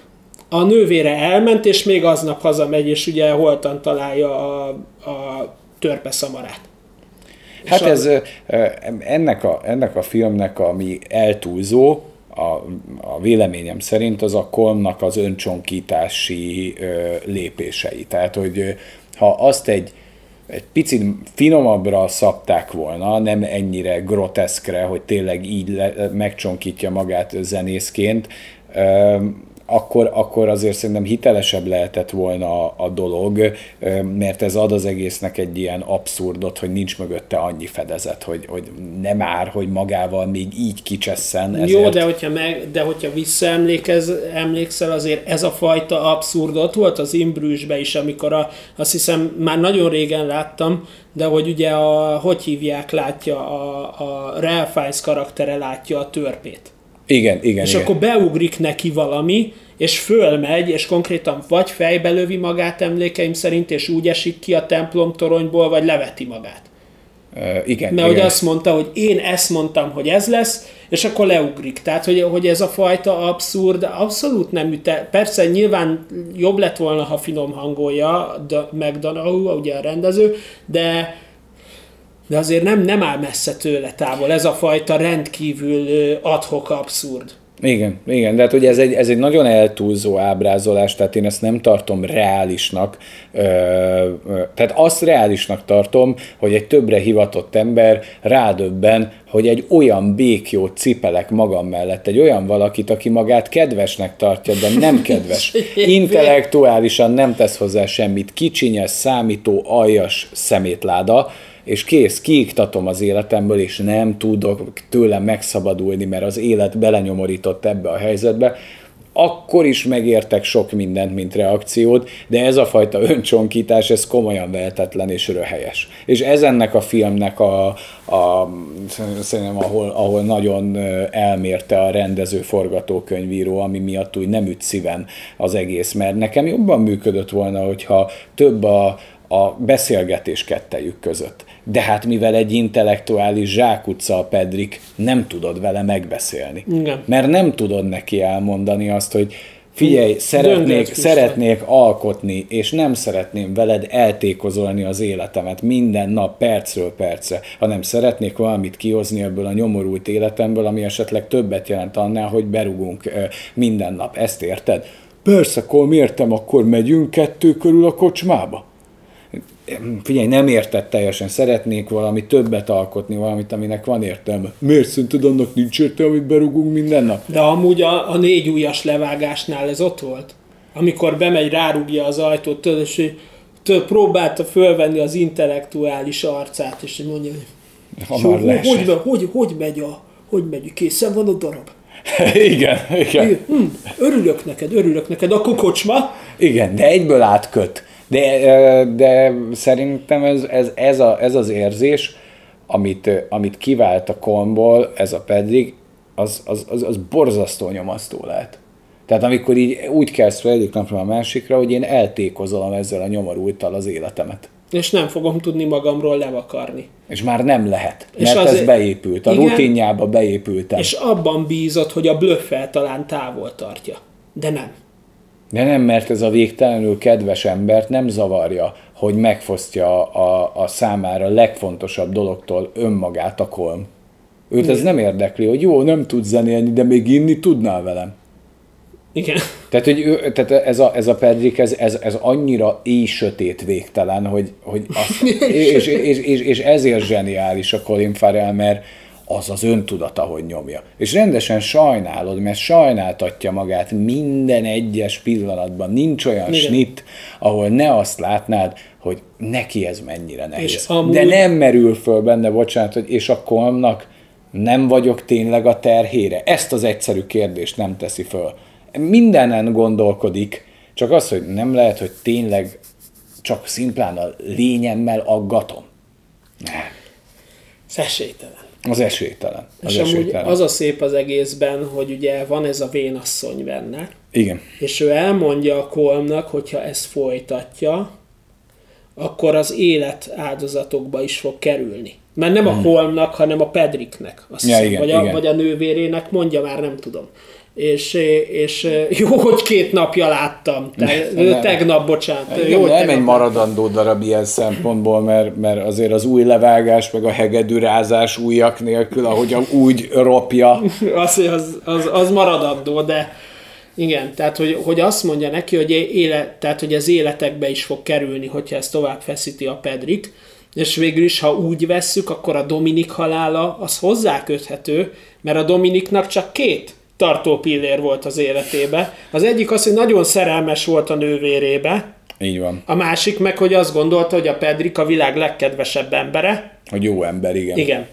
A nővére elment, és még aznap hazamegy, és ugye holtan találja a, a törpe szamarát. Hát ez ennek a, ennek a filmnek, ami eltúlzó, a, a véleményem szerint az a kolmnak az öncsonkítási ö, lépései. Tehát, hogy ha azt egy egy picit finomabbra szabták volna, nem ennyire groteszkre, hogy tényleg így le, megcsonkítja magát zenészként, akkor, akkor azért szerintem hitelesebb lehetett volna a, a dolog, mert ez ad az egésznek egy ilyen abszurdot, hogy nincs mögötte annyi fedezet, hogy, hogy nem ár, hogy magával még így kicsesszen. Ezért... Jó, de hogyha, meg, de hogyha visszaemlékszel, azért ez a fajta abszurdot volt az Imbrűsbe is, amikor a, azt hiszem már nagyon régen láttam, de hogy ugye a, hogy hívják, látja, a, a Ralph karaktere látja a törpét igen, igen. És igen. akkor beugrik neki valami, és fölmegy, és konkrétan vagy fejbe lövi magát emlékeim szerint, és úgy esik ki a templom toronyból, vagy leveti magát. Uh, igen, Mert igen. hogy azt mondta, hogy én ezt mondtam, hogy ez lesz, és akkor leugrik. Tehát, hogy, hogy ez a fajta abszurd abszolút nem üte. Persze nyilván jobb lett volna, ha finom hangolja McDonough, ugye a rendező, de de azért nem, nem áll messze tőle távol ez a fajta rendkívül adhok abszurd. Igen, igen, de hát ugye ez egy, ez egy nagyon eltúlzó ábrázolás, tehát én ezt nem tartom reálisnak. Ö, ö, tehát azt reálisnak tartom, hogy egy többre hivatott ember rádöbben, hogy egy olyan békjót cipelek magam mellett, egy olyan valakit, aki magát kedvesnek tartja, de nem kedves. Intellektuálisan nem tesz hozzá semmit, kicsinyes, számító, aljas szemétláda, és kész, kiiktatom az életemből, és nem tudok tőlem megszabadulni, mert az élet belenyomorított ebbe a helyzetbe, akkor is megértek sok mindent, mint reakciót, de ez a fajta öncsonkítás, ez komolyan vehetetlen és röhelyes. És ez ennek a filmnek a, a szerintem, ahol, ahol nagyon elmérte a rendező forgatókönyvíró, ami miatt úgy nem üt szíven az egész, mert nekem jobban működött volna, hogyha több a, a beszélgetés kettejük között de hát mivel egy intellektuális zsákutca a Pedrik, nem tudod vele megbeszélni. Igen. Mert nem tudod neki elmondani azt, hogy figyelj, szeretnék, szeretnék alkotni, és nem szeretném veled eltékozolni az életemet minden nap, percről percre, hanem szeretnék valamit kihozni ebből a nyomorult életemből, ami esetleg többet jelent annál, hogy berugunk minden nap. Ezt érted? Persze, akkor értem, akkor megyünk kettő körül a kocsmába figyelj, nem értett teljesen, szeretnék valami többet alkotni, valamit, aminek van értelme. Miért szerinted annak nincs értelme, hogy berugunk minden nap? De amúgy a, a négy ujjas levágásnál ez ott volt? Amikor bemegy, rárugja az ajtót, tudod, és tőle próbálta fölvenni az intellektuális arcát, és mondja, hogy hogy, hogy, hogy, hogy megy a, hogy megy, készen van a darab? igen, igen. Hm, örülök neked, örülök neked, akkor kocsma. Igen, de egyből átköt. De, de szerintem ez, ez, ez, a, ez az érzés, amit, amit kivált a kolmból, ez a pedig, az, az, az, az borzasztó nyomasztó lehet. Tehát amikor így úgy kezd fel egyik napra a másikra, hogy én eltékozolom ezzel a nyomorultal az életemet. És nem fogom tudni magamról levakarni. És már nem lehet, mert és ez beépült, a igen, rutinjába beépültem. És abban bízott, hogy a blöffel talán távol tartja. De nem. De nem, mert ez a végtelenül kedves embert nem zavarja, hogy megfosztja a, a számára legfontosabb dologtól önmagát a kolm. Őt ez nem érdekli, hogy jó, nem tud zenélni, de még inni tudnál velem. Igen. Tehát, hogy ő, tehát ez, a, ez a Pedrik, ez, ez, ez annyira éj sötét végtelen, hogy, hogy az, és, és, és, és, ezért zseniális a Colin Farrell, mert, az az öntudata, hogy nyomja. És rendesen sajnálod, mert sajnáltatja magát minden egyes pillanatban. Nincs olyan Igen. snit, ahol ne azt látnád, hogy neki ez mennyire nehéz. És amúgy... De nem merül föl benne, bocsánat, hogy és akkor annak nem vagyok tényleg a terhére? Ezt az egyszerű kérdést nem teszi föl. Mindenen gondolkodik, csak az, hogy nem lehet, hogy tényleg csak szimplán a lényemmel aggatom. Nem. Ez esélytelen. Az esélytelen. Az és esélytelen. amúgy az a szép az egészben, hogy ugye van ez a vénasszony benne. Igen. És ő elmondja a Kolmnak, hogyha ezt folytatja, akkor az élet áldozatokba is fog kerülni. Mert nem a hmm. Holmnak, hanem a Pedriknek. Azt ja, hiszem, igen, vagy, a, igen. vagy a nővérének, mondja már, nem tudom és, és jó, hogy két napja láttam. Te, ne, tegnap, bocsánat. Igen, jó, nem egy maradandó darab ilyen szempontból, mert, mert azért az új levágás, meg a hegedűrázás újak nélkül, ahogy úgy ropja. az, az, az, az maradandó, de, Igen, tehát hogy, hogy azt mondja neki, hogy, éle, tehát, hogy az életekbe is fog kerülni, hogyha ezt tovább feszíti a Pedrik, és végül is, ha úgy vesszük, akkor a Dominik halála az hozzáköthető, mert a Dominiknak csak két tartó pillér volt az életébe. Az egyik az, hogy nagyon szerelmes volt a nővérébe, Így van. a másik meg, hogy azt gondolta, hogy a Pedrik a világ legkedvesebb embere. Hogy jó ember, igen. Igen.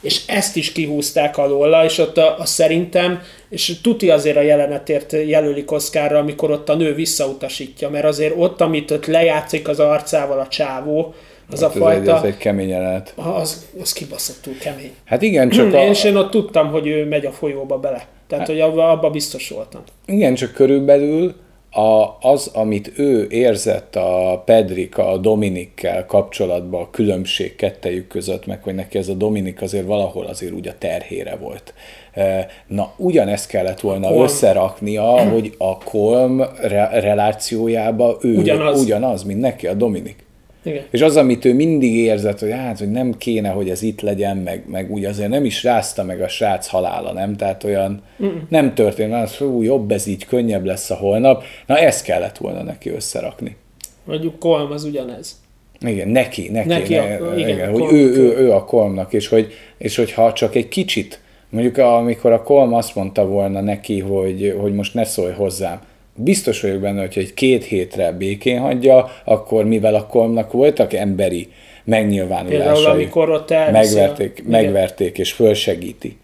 És ezt is kihúzták alóla, és ott a, a szerintem, és tuti azért a jelenetért jelölik Oszkárra, amikor ott a nő visszautasítja, mert azért ott, amit ott lejátszik az arcával a csávó, az Hát a fajta, Egy, ez egy kemény jelenet. az, az kibaszottul kemény. Hát igen, csak Én, a, és én ott tudtam, hogy ő megy a folyóba bele. Tehát, hogy abba, abba biztos voltam. Igen, csak körülbelül a, az, amit ő érzett a Pedrika, a Dominikkel kapcsolatban, a különbség kettejük között, meg hogy neki ez a Dominik azért valahol azért úgy a terhére volt. E, Na, ugyanezt kellett volna Kolm. összeraknia, hogy a Kolm re- relációjába ő Ugyanaz. ugyanaz, mint neki, a Dominik. Igen. És az, amit ő mindig érzett, hogy hát, hogy nem kéne, hogy ez itt legyen, meg, meg úgy azért nem is rázta meg a srác halála, nem? Tehát olyan Mm-mm. nem történt, az, hú, jobb ez így, könnyebb lesz a holnap. Na, ezt kellett volna neki összerakni. Mondjuk Kolm az ugyanez. Igen, neki, neki, Neki ne, a- igen, igen, hogy ő, ő, ő a kolmnak, és hogy, és hogyha csak egy kicsit, mondjuk amikor a kolm azt mondta volna neki, hogy, hogy most ne szólj hozzám, biztos vagyok benne, hogy egy két hétre békén hagyja, akkor mivel a kolmnak voltak emberi megnyilvánulásai, Például amikor ott elviszi a- megverték, megverték és fölsegíti.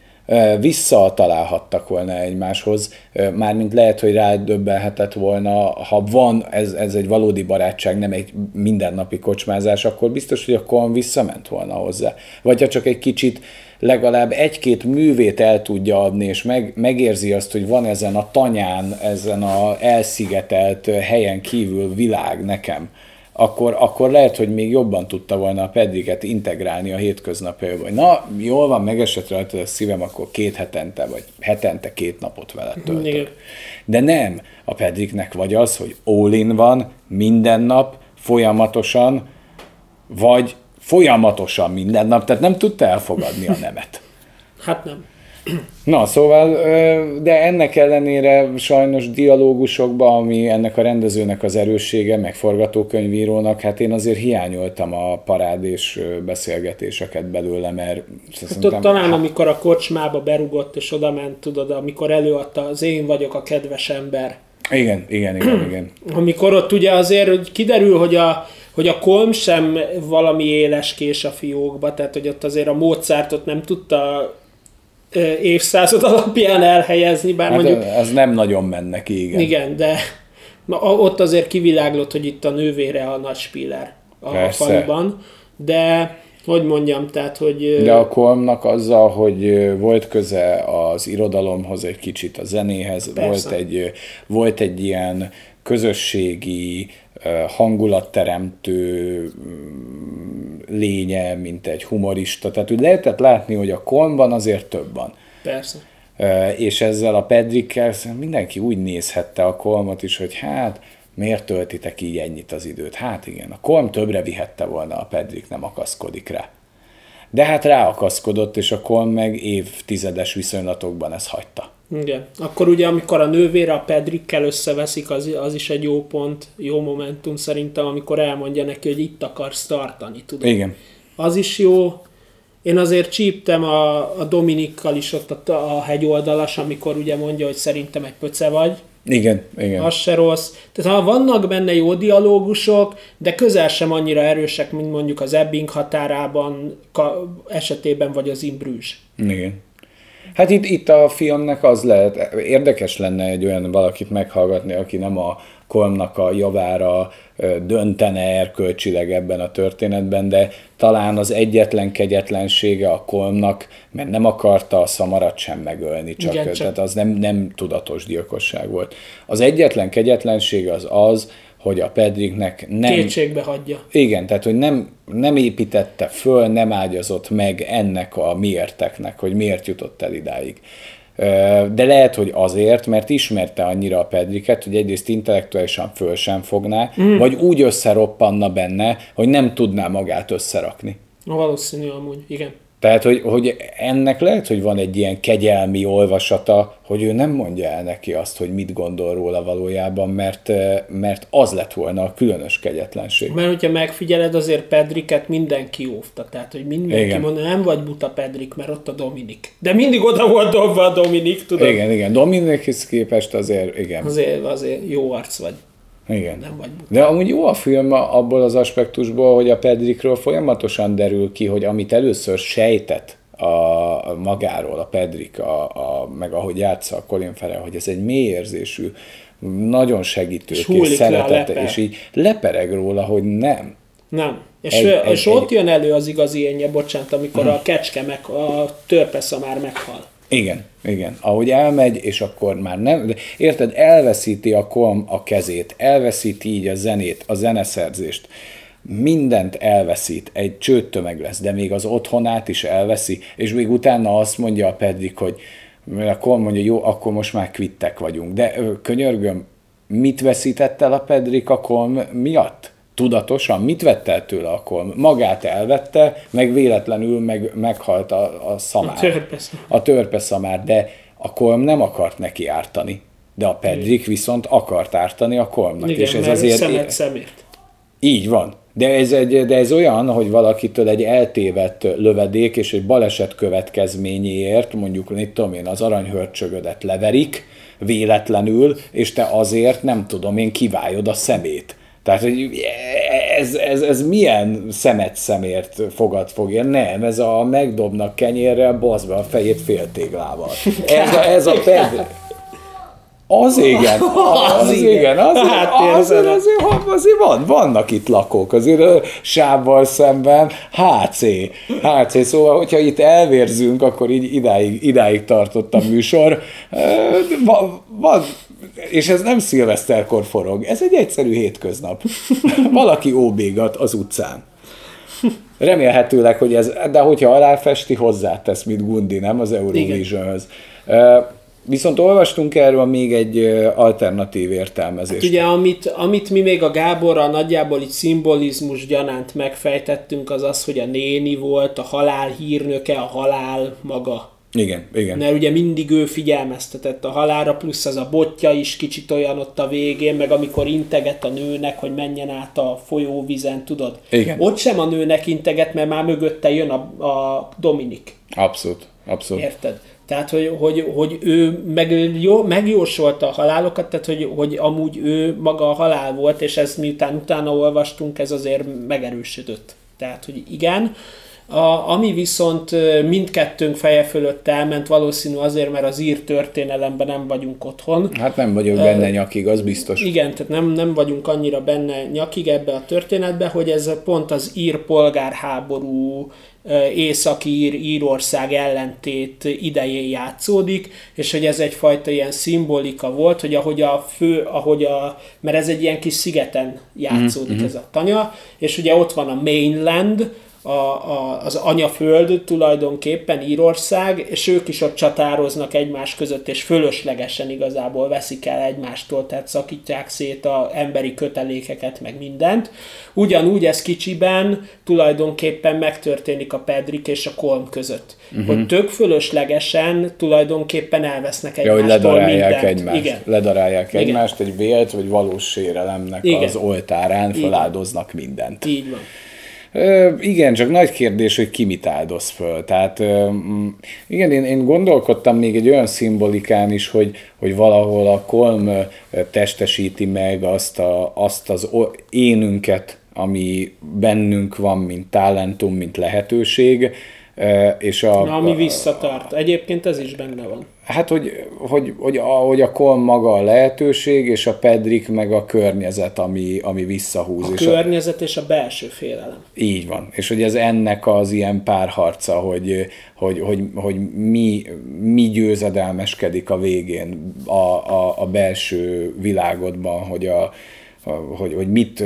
Visszatalálhattak volna egymáshoz, mármint lehet, hogy rádöbbenhetett volna, ha van, ez, ez egy valódi barátság, nem egy mindennapi kocsmázás, akkor biztos, hogy a Kolm visszament volna hozzá. Vagy ha csak egy kicsit legalább egy-két művét el tudja adni, és meg, megérzi azt, hogy van ezen a tanyán, ezen a elszigetelt helyen kívül világ nekem, akkor, akkor lehet, hogy még jobban tudta volna a Pedriket integrálni a hétköznapjaiba. Na, jól van, megesett rajta a szívem, akkor két hetente, vagy hetente két napot vele Igen. töltök. De nem, a Pedriknek vagy az, hogy all van, minden nap, folyamatosan, vagy folyamatosan minden nap, tehát nem tudta elfogadni a nemet. Hát nem. Na, szóval, de ennek ellenére sajnos dialógusokban, ami ennek a rendezőnek az erőssége, meg forgatókönyvírónak, hát én azért hiányoltam a parádés beszélgetéseket belőle, mert Hát ott talán, amikor a kocsmába berugott, és oda ment, tudod, amikor előadta az én vagyok a kedves ember. Igen, igen, igen, igen. Amikor ott ugye azért hogy kiderül, hogy a, hogy a Kolm sem valami éles kés a fiókba, tehát hogy ott azért a Mozartot nem tudta évszázad alapján elhelyezni, bár Hát mondjuk az nem nagyon menne ki, igen. Igen, de na, ott azért kiviláglott, hogy itt a nővére a nagy spiller a Persze. faluban, de hogy mondjam, tehát, hogy De a Kolmnak azzal, hogy volt köze az irodalomhoz, egy kicsit a zenéhez, Persze. volt egy, volt egy ilyen közösségi, hangulatteremtő mm, lénye, mint egy humorista. Tehát úgy lehetett látni, hogy a Kolmban azért több van. persze. És ezzel a Pedrikkel mindenki úgy nézhette a Kolmot is, hogy hát miért töltitek így ennyit az időt? Hát igen, a Kolm többre vihette volna, a Pedrik nem akaszkodik rá. De hát ráakaszkodott, és a Kolm meg évtizedes viszonylatokban ezt hagyta. Igen. Akkor ugye, amikor a nővére a Pedrikkel összeveszik, az, az is egy jó pont, jó momentum szerintem, amikor elmondja neki, hogy itt akarsz tartani, tudod. Igen. Az is jó. Én azért csíptem a, a Dominikkal is ott a, a hegyoldalas, amikor ugye mondja, hogy szerintem egy pöce vagy. Igen, igen. Az se rossz. Tehát ha vannak benne jó dialógusok, de közel sem annyira erősek, mint mondjuk az Ebbing határában ka- esetében, vagy az Imbrűs. Igen. Hát itt, itt a filmnek az lehet, érdekes lenne egy olyan valakit meghallgatni, aki nem a Kolmnak a javára döntene erkölcsileg ebben a történetben, de talán az egyetlen kegyetlensége a Kolmnak, mert nem akarta a szamarat sem megölni, csak, Igen, Igen, csak- tehát az nem, nem tudatos gyilkosság volt. Az egyetlen kegyetlensége az az, hogy a Pedriknek nem... Kétségbe hagyja. Igen, tehát hogy nem, nem építette föl, nem ágyazott meg ennek a miérteknek, hogy miért jutott el idáig. De lehet, hogy azért, mert ismerte annyira a Pedriket, hogy egyrészt intellektuálisan föl sem fogná, mm. vagy úgy összeroppanna benne, hogy nem tudná magát összerakni. Na, valószínű amúgy, igen. Tehát, hogy, hogy ennek lehet, hogy van egy ilyen kegyelmi olvasata, hogy ő nem mondja el neki azt, hogy mit gondol róla valójában, mert, mert az lett volna a különös kegyetlenség. Mert hogyha megfigyeled, azért Pedriket mindenki óvta. Tehát, hogy mindenki Igen. mondja, nem vagy buta Pedrik, mert ott a Dominik. De mindig oda volt dobva a Dominik, tudod? Igen, igen. Dominikhez képest azért, igen. Azért, azért jó arc vagy. Igen. Nem vagy buta. De amúgy jó a film abból az aspektusból, hogy a Pedrikről folyamatosan derül ki, hogy amit először sejtett a, magáról, a Pedrik, a, a, meg ahogy játsza a Colin Farrell, hogy ez egy mély érzésű, nagyon És segítőkész, szeretete, és így lepereg róla, hogy nem. Nem. És, Egy- egy, egy- és egy- ott jön elő az igazi énje, bocsánat, amikor Hmm. a kecske meg, a törpeszamár meghal. Igen, igen. Ahogy elmegy, és akkor már nem, de érted, elveszíti a kom a kezét, elveszíti így a zenét, a zeneszerzést, mindent elveszít, egy csőttömeg lesz, de még az otthonát is elveszi, és még utána azt mondja a Pedrik, hogy mert a Kolm mondja, jó, akkor most már kvittek vagyunk. De könyörgöm, mit veszített el a Pedrik a Kolm miatt? Tudatosan? Mit vett el tőle a Kolm? Magát elvette, meg véletlenül meg, meghalt a, a szamár. A törpeszamár. A törpeszamár, de a Kolm nem akart neki ártani. De a Pedrik viszont akart ártani a Kolmnak. Igen, és ez azért szemet szemért. így van. De ez, egy, de ez olyan, hogy valakitől egy eltévedt lövedék és egy baleset következményéért, mondjuk, mit tudom én, az aranyhörcsögödet leverik véletlenül, és te azért, nem tudom én, kivályod a szemét. Tehát, hogy ez, ez, ez milyen szemet szemért fogad fogja? Nem, ez a megdobnak kenyérrel, bazd be a fejét féltéglával. Ez a, ez a ped... Az igen, az, igen. igen, az, Hát azért, azért, ha- azért van, vannak itt lakók, azért ö, sávval szemben HC, HC, szóval, hogyha itt elvérzünk, akkor így idáig, idáig tartott a műsor. Ö, va- Van, és ez nem szilveszterkor forog, ez egy egyszerű hétköznap. Valaki óbégat az utcán. Remélhetőleg, hogy ez, de hogyha aláfesti, hozzátesz, mint Gundi, nem az Eurovisionhöz. Viszont olvastunk erről még egy alternatív értelmezést. Ugye, amit, amit mi még a Gáborral nagyjából így szimbolizmus gyanánt megfejtettünk, az az, hogy a néni volt, a halál hírnöke, a halál maga. Igen, igen. Mert ugye mindig ő figyelmeztetett a halára, plusz az a botja is kicsit olyan ott a végén, meg amikor integet a nőnek, hogy menjen át a folyóvízen, tudod? Igen. Ott sem a nőnek integet, mert már mögötte jön a, a Dominik. Abszolút, abszolút. Érted? Tehát, hogy, hogy, hogy ő meg, jó, megjósolta a halálokat, tehát, hogy, hogy amúgy ő maga a halál volt, és ez miután utána olvastunk, ez azért megerősödött. Tehát, hogy igen. A, ami viszont mindkettőnk feje fölött elment, valószínű azért, mert az ír történelemben nem vagyunk otthon. Hát nem vagyok benne nyakig, az biztos. Igen, tehát nem, nem vagyunk annyira benne nyakig ebbe a történetbe, hogy ez pont az ír polgárháború ö, északír Írország ellentét idején játszódik, és hogy ez egyfajta ilyen szimbolika volt, hogy ahogy a fő, ahogy a, mert ez egy ilyen kis szigeten játszódik mm-hmm. ez a tanya, és ugye ott van a mainland, a, a, az anyaföld tulajdonképpen Írország, és ők is ott csatároznak egymás között, és fölöslegesen igazából veszik el egymástól, tehát szakítják szét a emberi kötelékeket, meg mindent. Ugyanúgy ez kicsiben tulajdonképpen megtörténik a Pedrik és a Kolm között. Uh-huh. Hogy tök fölöslegesen tulajdonképpen elvesznek Ja, hogy egymástól ledarálják mindent. egymást. Igen. Ledarálják Igen. egymást, egy vélt vagy valós sérelemnek Igen. az oltárán feláldoznak mindent. Így van. Igen, csak nagy kérdés, hogy ki mit áldoz föl. Tehát mm, igen, én, én gondolkodtam még egy olyan szimbolikán is, hogy, hogy valahol a kolm testesíti meg azt, a, azt az énünket, ami bennünk van, mint talentum, mint lehetőség, és a, Na, ami visszatart. Egyébként ez is benne van. Hát, hogy, hogy, hogy, a, hogy a kolm maga a lehetőség, és a pedrik meg a környezet, ami, ami visszahúz. A és a, környezet és a belső félelem. így van. És hogy ez ennek az ilyen párharca, hogy, hogy, hogy, hogy mi, mi győzedelmeskedik a végén a, a, a belső világodban, hogy a, a- hogy, hogy, mit,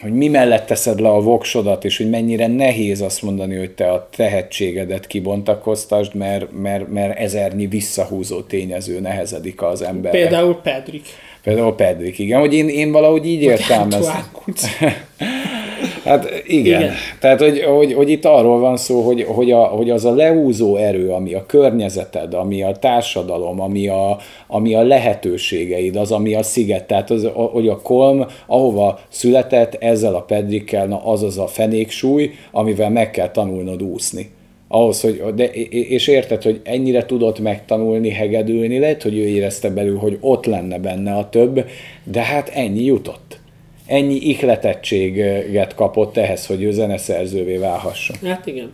hogy mi mellett teszed le a voksodat, és hogy mennyire nehéz azt mondani, hogy te a tehetségedet kibontakoztasd, mert, mert, mert ezernyi visszahúzó tényező nehezedik az emberre. Például Pedrik. Például Pedrik, igen, hogy én, én valahogy így értelmezem. Antoine Kuc. Hát igen. igen. Tehát, hogy, hogy, hogy itt arról van szó, hogy, hogy, a, hogy az a leúzó erő, ami a környezeted, ami a társadalom, ami a, ami a lehetőségeid, az, ami a sziget, tehát az, hogy a kolm, ahova született ezzel a pedrikkel, na az az a fenéksúly, amivel meg kell tanulnod úszni ahhoz, hogy, de, és érted, hogy ennyire tudott megtanulni, hegedülni, lehet, hogy ő érezte belül, hogy ott lenne benne a több, de hát ennyi jutott. Ennyi ihletettséget kapott ehhez, hogy ő zeneszerzővé válhasson. Hát igen.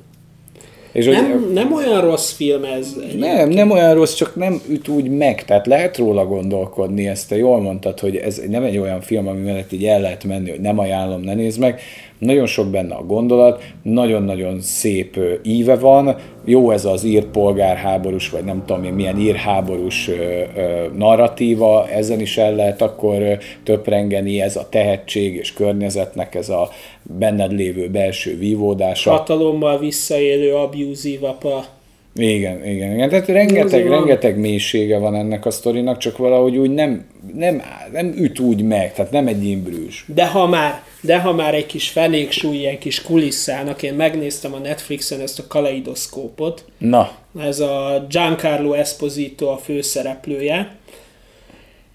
És nem, hogy, nem olyan rossz film ez. Egyébként. Nem, nem olyan rossz, csak nem üt úgy meg. Tehát lehet róla gondolkodni, ezt te jól mondtad, hogy ez nem egy olyan film, ami mellett így el lehet menni, hogy nem ajánlom, ne nézd meg. Nagyon sok benne a gondolat, nagyon-nagyon szép íve van, jó ez az ír polgárháborús, vagy nem tudom én milyen írháborús narratíva, ezen is el lehet akkor töprengeni, ez a tehetség és környezetnek ez a benned lévő belső vívódása. Hatalommal visszaélő, abuzív apa. Igen, igen, igen. Tehát rengeteg, rengeteg mélysége van ennek a sztorinak, csak valahogy úgy nem, nem, nem üt úgy meg, tehát nem egy imbrűs. De ha már, de ha már egy kis fenéksúly, ilyen kis kulisszának, én megnéztem a Netflixen ezt a kaleidoszkópot. Na. Ez a Giancarlo Esposito a főszereplője,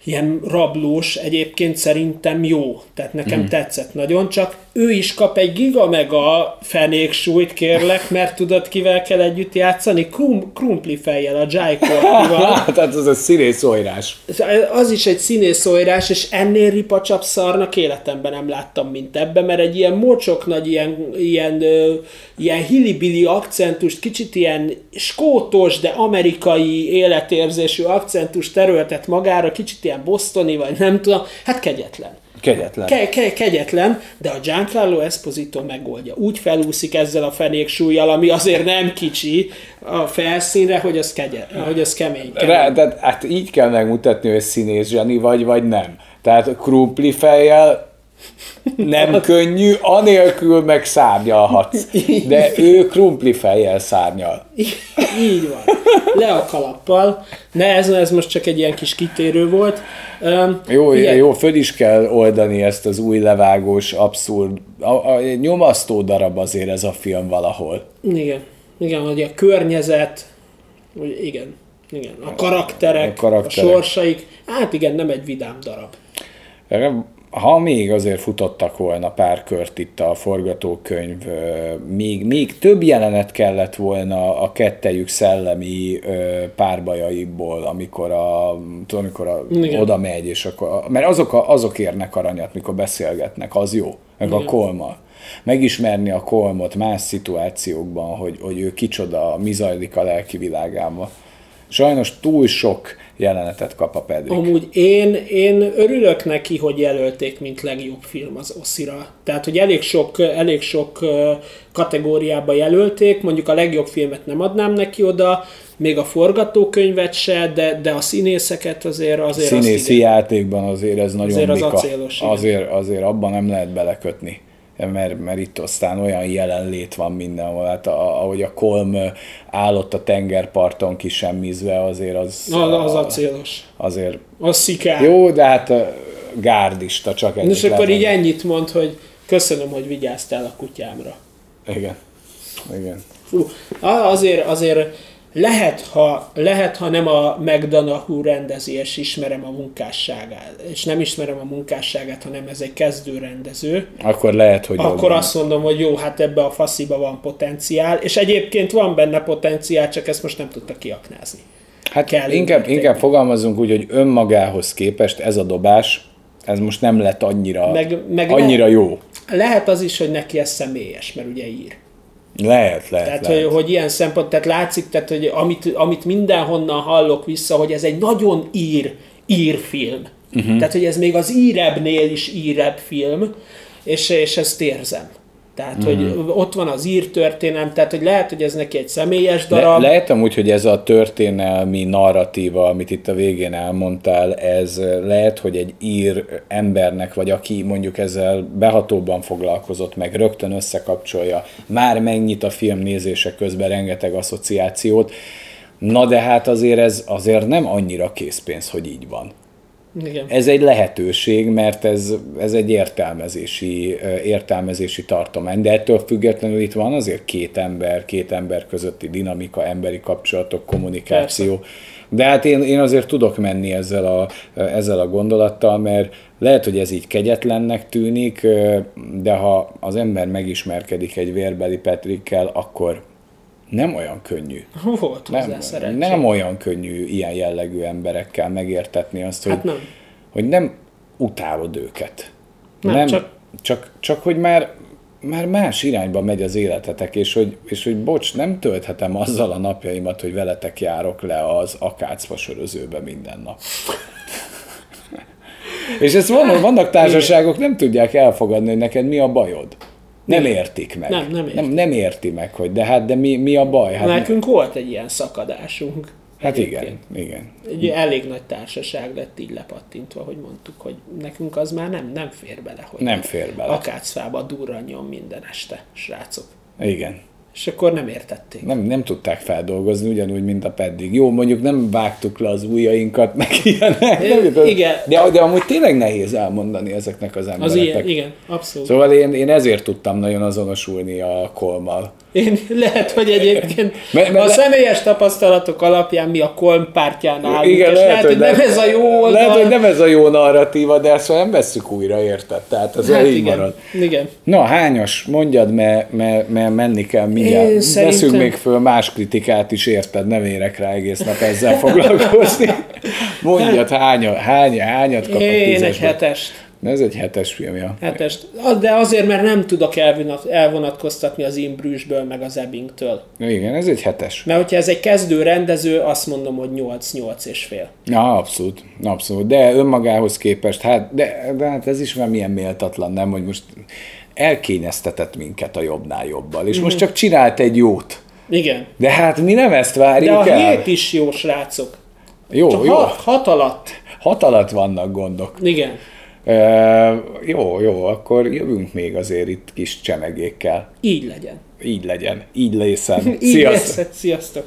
ilyen rablós, egyébként szerintem jó. Tehát nekem mm. tetszett nagyon, csak ő is kap egy giga mega fenéksúlyt, kérlek, mert tudod, kivel kell együtt játszani? Krum, krumpli fejjel, a Jai Tehát az a színészojrás. Az is egy színészojrás, és ennél ripacsabb szarnak életemben nem láttam, mint ebbe, mert egy ilyen mocsok nagy, ilyen, ilyen, ilyen, hillibili akcentust, kicsit ilyen skótos, de amerikai életérzésű akcentust terültet magára, kicsit ilyen bosztoni, vagy nem tudom, hát kegyetlen. Kegyetlen. Ke- ke- kegyetlen, de a Giancarlo Esposito megoldja. Úgy felúszik ezzel a fenéksúlyjal, ami azért nem kicsi a felszínre, hogy az, kegye, hogy az kemény. kemény. Re, de hát így kell megmutatni, hogy színész zseni vagy, vagy nem. Tehát krumpli fejjel nem könnyű, anélkül meg szárnyalhatsz. De ő krumpli fejjel szárnyal. Így van. Le a kalappal. Ne, ez, ez most csak egy ilyen kis kitérő volt. Um, jó, igen. jó, föl is kell oldani ezt az új levágós, abszurd, a, a, nyomasztó darab azért ez a film valahol. Igen. Igen, hogy a környezet, hogy igen, igen, a karakterek, a, karakterek. a sorsaik, hát igen, nem egy vidám darab ha még azért futottak volna pár kört itt a forgatókönyv, még, még több jelenet kellett volna a kettejük szellemi párbajaiból, amikor, a, tudom, amikor a, oda megy, és akkor, mert azok, a, azok érnek aranyat, mikor beszélgetnek, az jó, meg Igen. a kolma. Megismerni a kolmot más szituációkban, hogy, hogy ő kicsoda, mi zajlik a lelki világában. Sajnos túl sok jelenetet kap a Pedrik. Amúgy én, én örülök neki, hogy jelölték, mint legjobb film az Oszira. Tehát, hogy elég sok, elég sok kategóriába jelölték, mondjuk a legjobb filmet nem adnám neki oda, még a forgatókönyvet se, de, de a színészeket azért... azért Színészi játékban azért ez nagyon azért mika. Az acélos, azért, azért abban nem lehet belekötni mert, mert itt aztán olyan jelenlét van mindenhol, hát a, ahogy a kolm állott a tengerparton kisemmizve, azért az... Az, az acélos. Azért... Az szikár. Jó, de hát gárdista csak ennyit. És akkor így ennyit mond, hogy köszönöm, hogy vigyáztál a kutyámra. Igen. Igen. Fú, azért, azért lehet ha, lehet, ha nem a McDonough rendezi, és ismerem a munkásságát, és nem ismerem a munkásságát, hanem ez egy kezdő rendező. Akkor lehet, hogy Akkor jobban. azt mondom, hogy jó, hát ebbe a fasziba van potenciál, és egyébként van benne potenciál, csak ezt most nem tudta kiaknázni. Hát Kell inkább, inkább fogalmazunk úgy, hogy önmagához képest ez a dobás, ez most nem lett annyira, meg, meg annyira le, jó. Lehet az is, hogy neki ez személyes, mert ugye ír. Lehet, lehet. Tehát, lehet. Hogy, hogy ilyen szempont, tehát látszik, tehát, hogy amit, amit mindenhonnan hallok vissza, hogy ez egy nagyon ír, ír film. Uh-huh. Tehát, hogy ez még az írebbnél is írebb film, és, és ezt érzem. Tehát, mm. hogy mhm. ott van az ír történelem, tehát, hogy lehet, hogy ez neki egy személyes darab. Le, lehet amúgy, hogy ez a történelmi narratíva, amit itt a végén elmondtál, ez lehet, hogy egy ír embernek, vagy aki mondjuk ezzel behatóban foglalkozott, meg rögtön összekapcsolja, már megnyit a film nézése közben rengeteg asszociációt, na de hát azért ez azért nem annyira készpénz, hogy így van. Igen. Ez egy lehetőség, mert ez, ez egy értelmezési, értelmezési tartomány, de ettől függetlenül itt van azért két ember, két ember közötti dinamika, emberi kapcsolatok, kommunikáció. Persze. De hát én, én azért tudok menni ezzel a, ezzel a gondolattal, mert lehet, hogy ez így kegyetlennek tűnik, de ha az ember megismerkedik egy vérbeli Petrikkel, akkor nem olyan könnyű. Volt nem, nem olyan könnyű ilyen jellegű emberekkel megértetni azt, hogy, hát nem. hogy nem utálod őket. Nem, nem csak... Csak, csak hogy már, már más irányba megy az életetek, és hogy, és hogy bocs, nem tölthetem azzal a napjaimat, hogy veletek járok le az akácfasörözőbe minden nap. és ezt vannak, vannak társaságok, nem tudják elfogadni, hogy neked mi a bajod. Nem értik meg. Nem, nem, nem, nem érti meg, hogy de hát de mi, mi a baj? Hát Nekünk mi... volt egy ilyen szakadásunk. Hát igen, igen. Egy elég nagy társaság lett így lepattintva, hogy mondtuk, hogy nekünk az már nem, nem fér bele, hogy nem fér bele. akácfába durranjon minden este, srácok. Igen. És akkor nem értették. Nem, nem tudták feldolgozni, ugyanúgy, mint a peddig. Jó, mondjuk nem vágtuk le az ujjainkat, meg ilyenek. É, igen. De, de amúgy tényleg nehéz elmondani ezeknek az embereknek. Az ilyen, igen, abszolút. Szóval én, én ezért tudtam nagyon azonosulni a kolmal. Én lehet, hogy egyébként me, me, a személyes tapasztalatok alapján mi a kolm pártján állunk, igen, és lehet, lehet, hogy nem, nem ez a jó oldal. Lehet, hogy nem ez a jó narratíva, de ezt nem vesszük újra, érted? Tehát az hát így igen, marad. Igen. Na, hányas, mondjad, mert me, me menni kell mindjárt. Én Veszünk szerintem... még föl más kritikát is, érted? Nem érek rá egész nap ezzel foglalkozni. Mondjad, hány, hány, hányat kapok Én egy hetest. Ez egy hetes film, ja. Hetes. De azért, mert nem tudok elvonatkoztatni az Imbrüsből, meg az Ebbingtől. Igen, ez egy hetes. Mert hogyha ez egy kezdő rendező, azt mondom, hogy 8-8 és fél. Ja, abszolút, abszolút. De önmagához képest, hát, de, de hát ez is már milyen méltatlan, nem, hogy most elkényeztetett minket a jobbnál jobbal, és mm-hmm. most csak csinált egy jót. Igen. De hát mi nem ezt várjuk De a el. hét is jó, srácok. Jó, csak jó. Hat, hat alatt. Hat alatt vannak gondok. Igen. Uh, jó, jó, akkor jövünk még azért itt kis csemegékkel. Így legyen. Így legyen. Így lészen. Így Sziasztok. Lészen. Sziasztok.